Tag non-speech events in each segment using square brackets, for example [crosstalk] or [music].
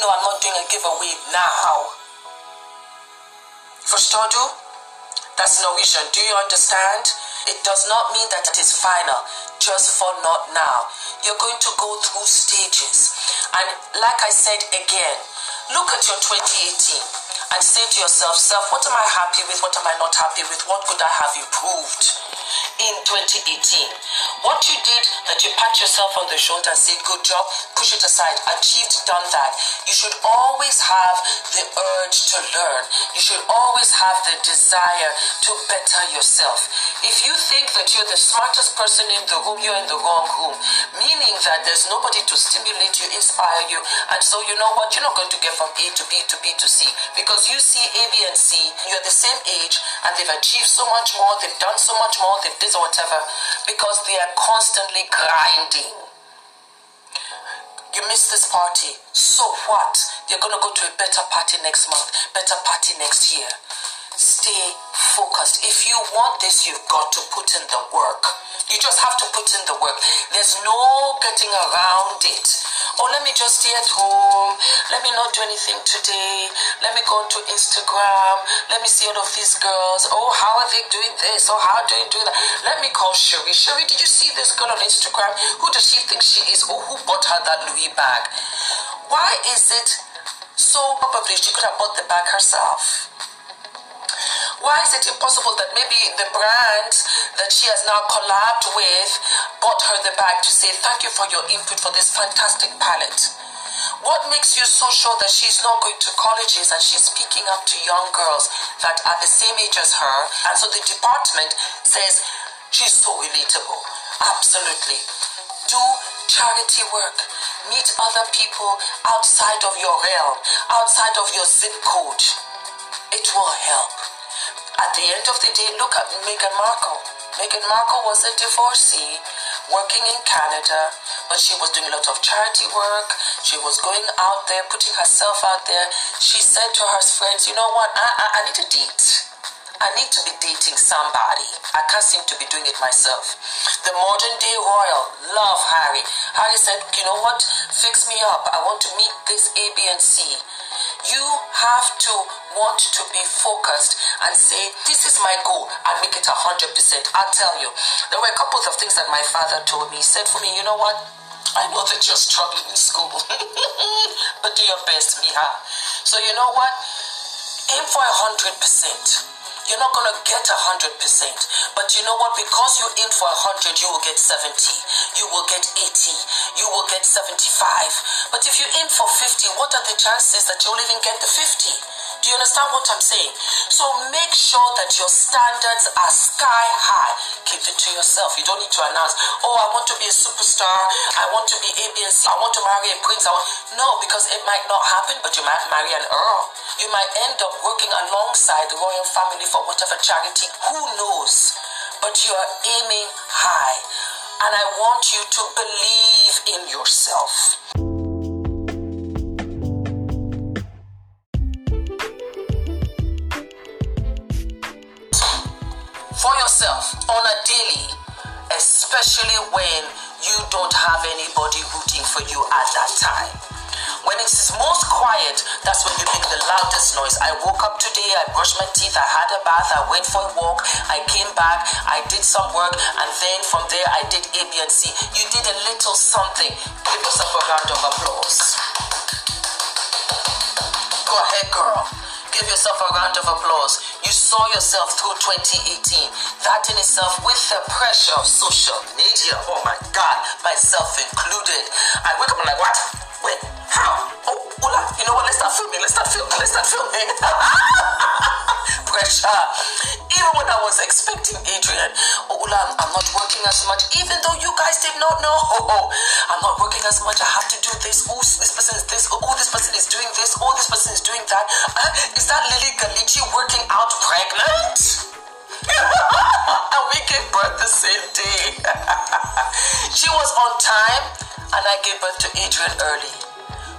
No, I'm not doing a giveaway now. Förstår du? That's Norwegian. Do you understand? It does not mean that it is final, just for not now. You're going to go through stages. And like I said again, look at your 2018 and say to yourself, self, what am I happy with? What am I not happy with? What could I have improved? In 2018. What you did that you pat yourself on the shoulder and say, Good job, push it aside, achieved, done that. You should always have the urge to learn. You should always have the desire to better yourself. If you think that you're the smartest person in the room, you're in the wrong room. Meaning that there's nobody to stimulate you, inspire you, and so you know what? You're not going to get from A to B to B to C because you see A, B, and C, you're the same age, and they've achieved so much more, they've done so much more, they've this or whatever because they are constantly grinding. You miss this party, so what? You're gonna go to a better party next month, better party next year. Stay focused. If you want this, you've got to put in the work. You just have to put in the work. There's no getting around it. Me just stay at home. Let me not do anything today. Let me go to Instagram. Let me see all of these girls. Oh, how are they doing this? Oh, how do they do that? Let me call Sherry. Sherry, did you see this girl on Instagram? Who does she think she is? Oh, who bought her that Louis bag? Why is it so probably she could have bought the bag herself? Why is it impossible that maybe the brand that she has now collabed with bought her the bag to say thank you for your input for this fantastic palette? What makes you so sure that she's not going to colleges and she's speaking up to young girls that are the same age as her? And so the department says she's so relatable. Absolutely. Do charity work. Meet other people outside of your realm, outside of your zip code. It will help. At the end of the day, look at Meghan Markle. Meghan Markle was a divorcee working in Canada, but she was doing a lot of charity work. She was going out there, putting herself out there. She said to her friends, You know what? I, I, I need a date. I need to be dating somebody. I can't seem to be doing it myself. The modern day royal, love Harry. Harry said, You know what? Fix me up. I want to meet this A, B, and C. You have to want to be focused and say, This is my goal and make it 100%. I'll tell you, there were a couple of things that my father told me. He said for me, You know what? I know that you're struggling in school, [laughs] but do your best, Miha. So, you know what? Aim for 100%. You're not to get a 100%. But you know what? Because you aim for a 100, you will get 70. You will get 80. You will get 75. But if you aim for 50, what are the chances that you'll even get the 50? You understand what I'm saying? So make sure that your standards are sky high. Keep it to yourself. You don't need to announce, oh, I want to be a superstar. I want to be A, B, and C. I want to marry a prince. I want... No, because it might not happen, but you might marry an earl. You might end up working alongside the royal family for whatever charity. Who knows? But you are aiming high. And I want you to believe in especially when you don't have anybody rooting for you at that time. When it is most quiet, that's when you make the loudest noise. I woke up today, I brushed my teeth, I had a bath, I went for a walk, I came back, I did some work, and then from there I did A, B, and C. You did a little something. Give yourself a round of applause. Go ahead, girl. Give yourself a round of applause. You saw yourself through 2018. That in itself, with the pressure of social media, oh my God, myself included. I wake up and I'm like, what? Wait, how? Oh, Ula, you know what? Let's start filming. Let's start filming. Let's start filming. [laughs] pressure. Even when I was expecting Adrian, oh, I'm not working as much, even though you guys did not know. Oh, I'm not working as much. I have to do this. Oh, this person is this. Oh, this person is doing this. Oh, this person is doing that. Uh, is that Lilly Ghalichi working out pregnant? [laughs] and we gave birth the same day. [laughs] she was on time, and I gave birth to Adrian early.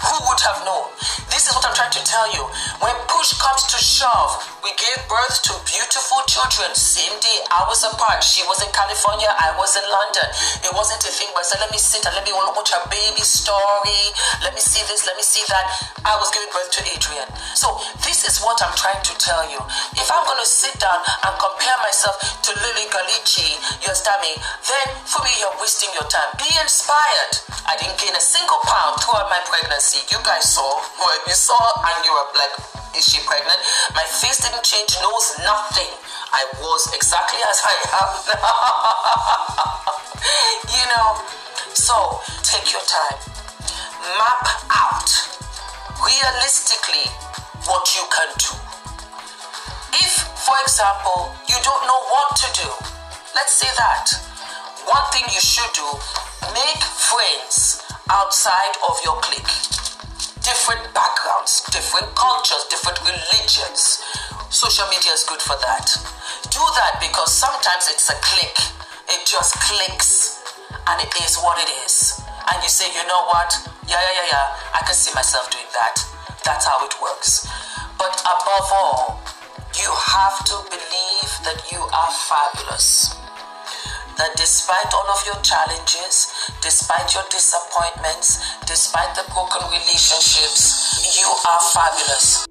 Who would have known? This is what I'm trying to tell you. When push comes to shove, We gave birth to beautiful children. Same day, hours apart. She was in California, I was in London. It wasn't a thing, but I said, let me sit and let me watch her baby story. Let me see this, let me see that. I was giving birth to Adrian. So this is what I'm trying to tell you. If I'm going to sit down and compare myself to Lilly Ghalichi, you understand me? Then for me, you're wasting your time. Be inspired. I didn't gain a single pound throughout my pregnancy. You guys saw, well, you saw, and you were like, is she pregnant? My face didn't change, nose, nothing. I was exactly as I am [laughs] you know, so take your time. Map out realistically what you can do. If, for example, you don't know what to do, let's say that. One thing you should do make friends outside of your clique different backgrounds, different cultures, different religions. Social media is good for that. Do that because sometimes it's a click. It just clicks and it is what it is. And you say, you know what? Yeah, yeah, yeah, yeah. I can see myself doing that. That's how it works. But above all, you have to believe that you are fabulous that despite all of your challenges, despite your disappointments, despite the broken relationships, you are fabulous.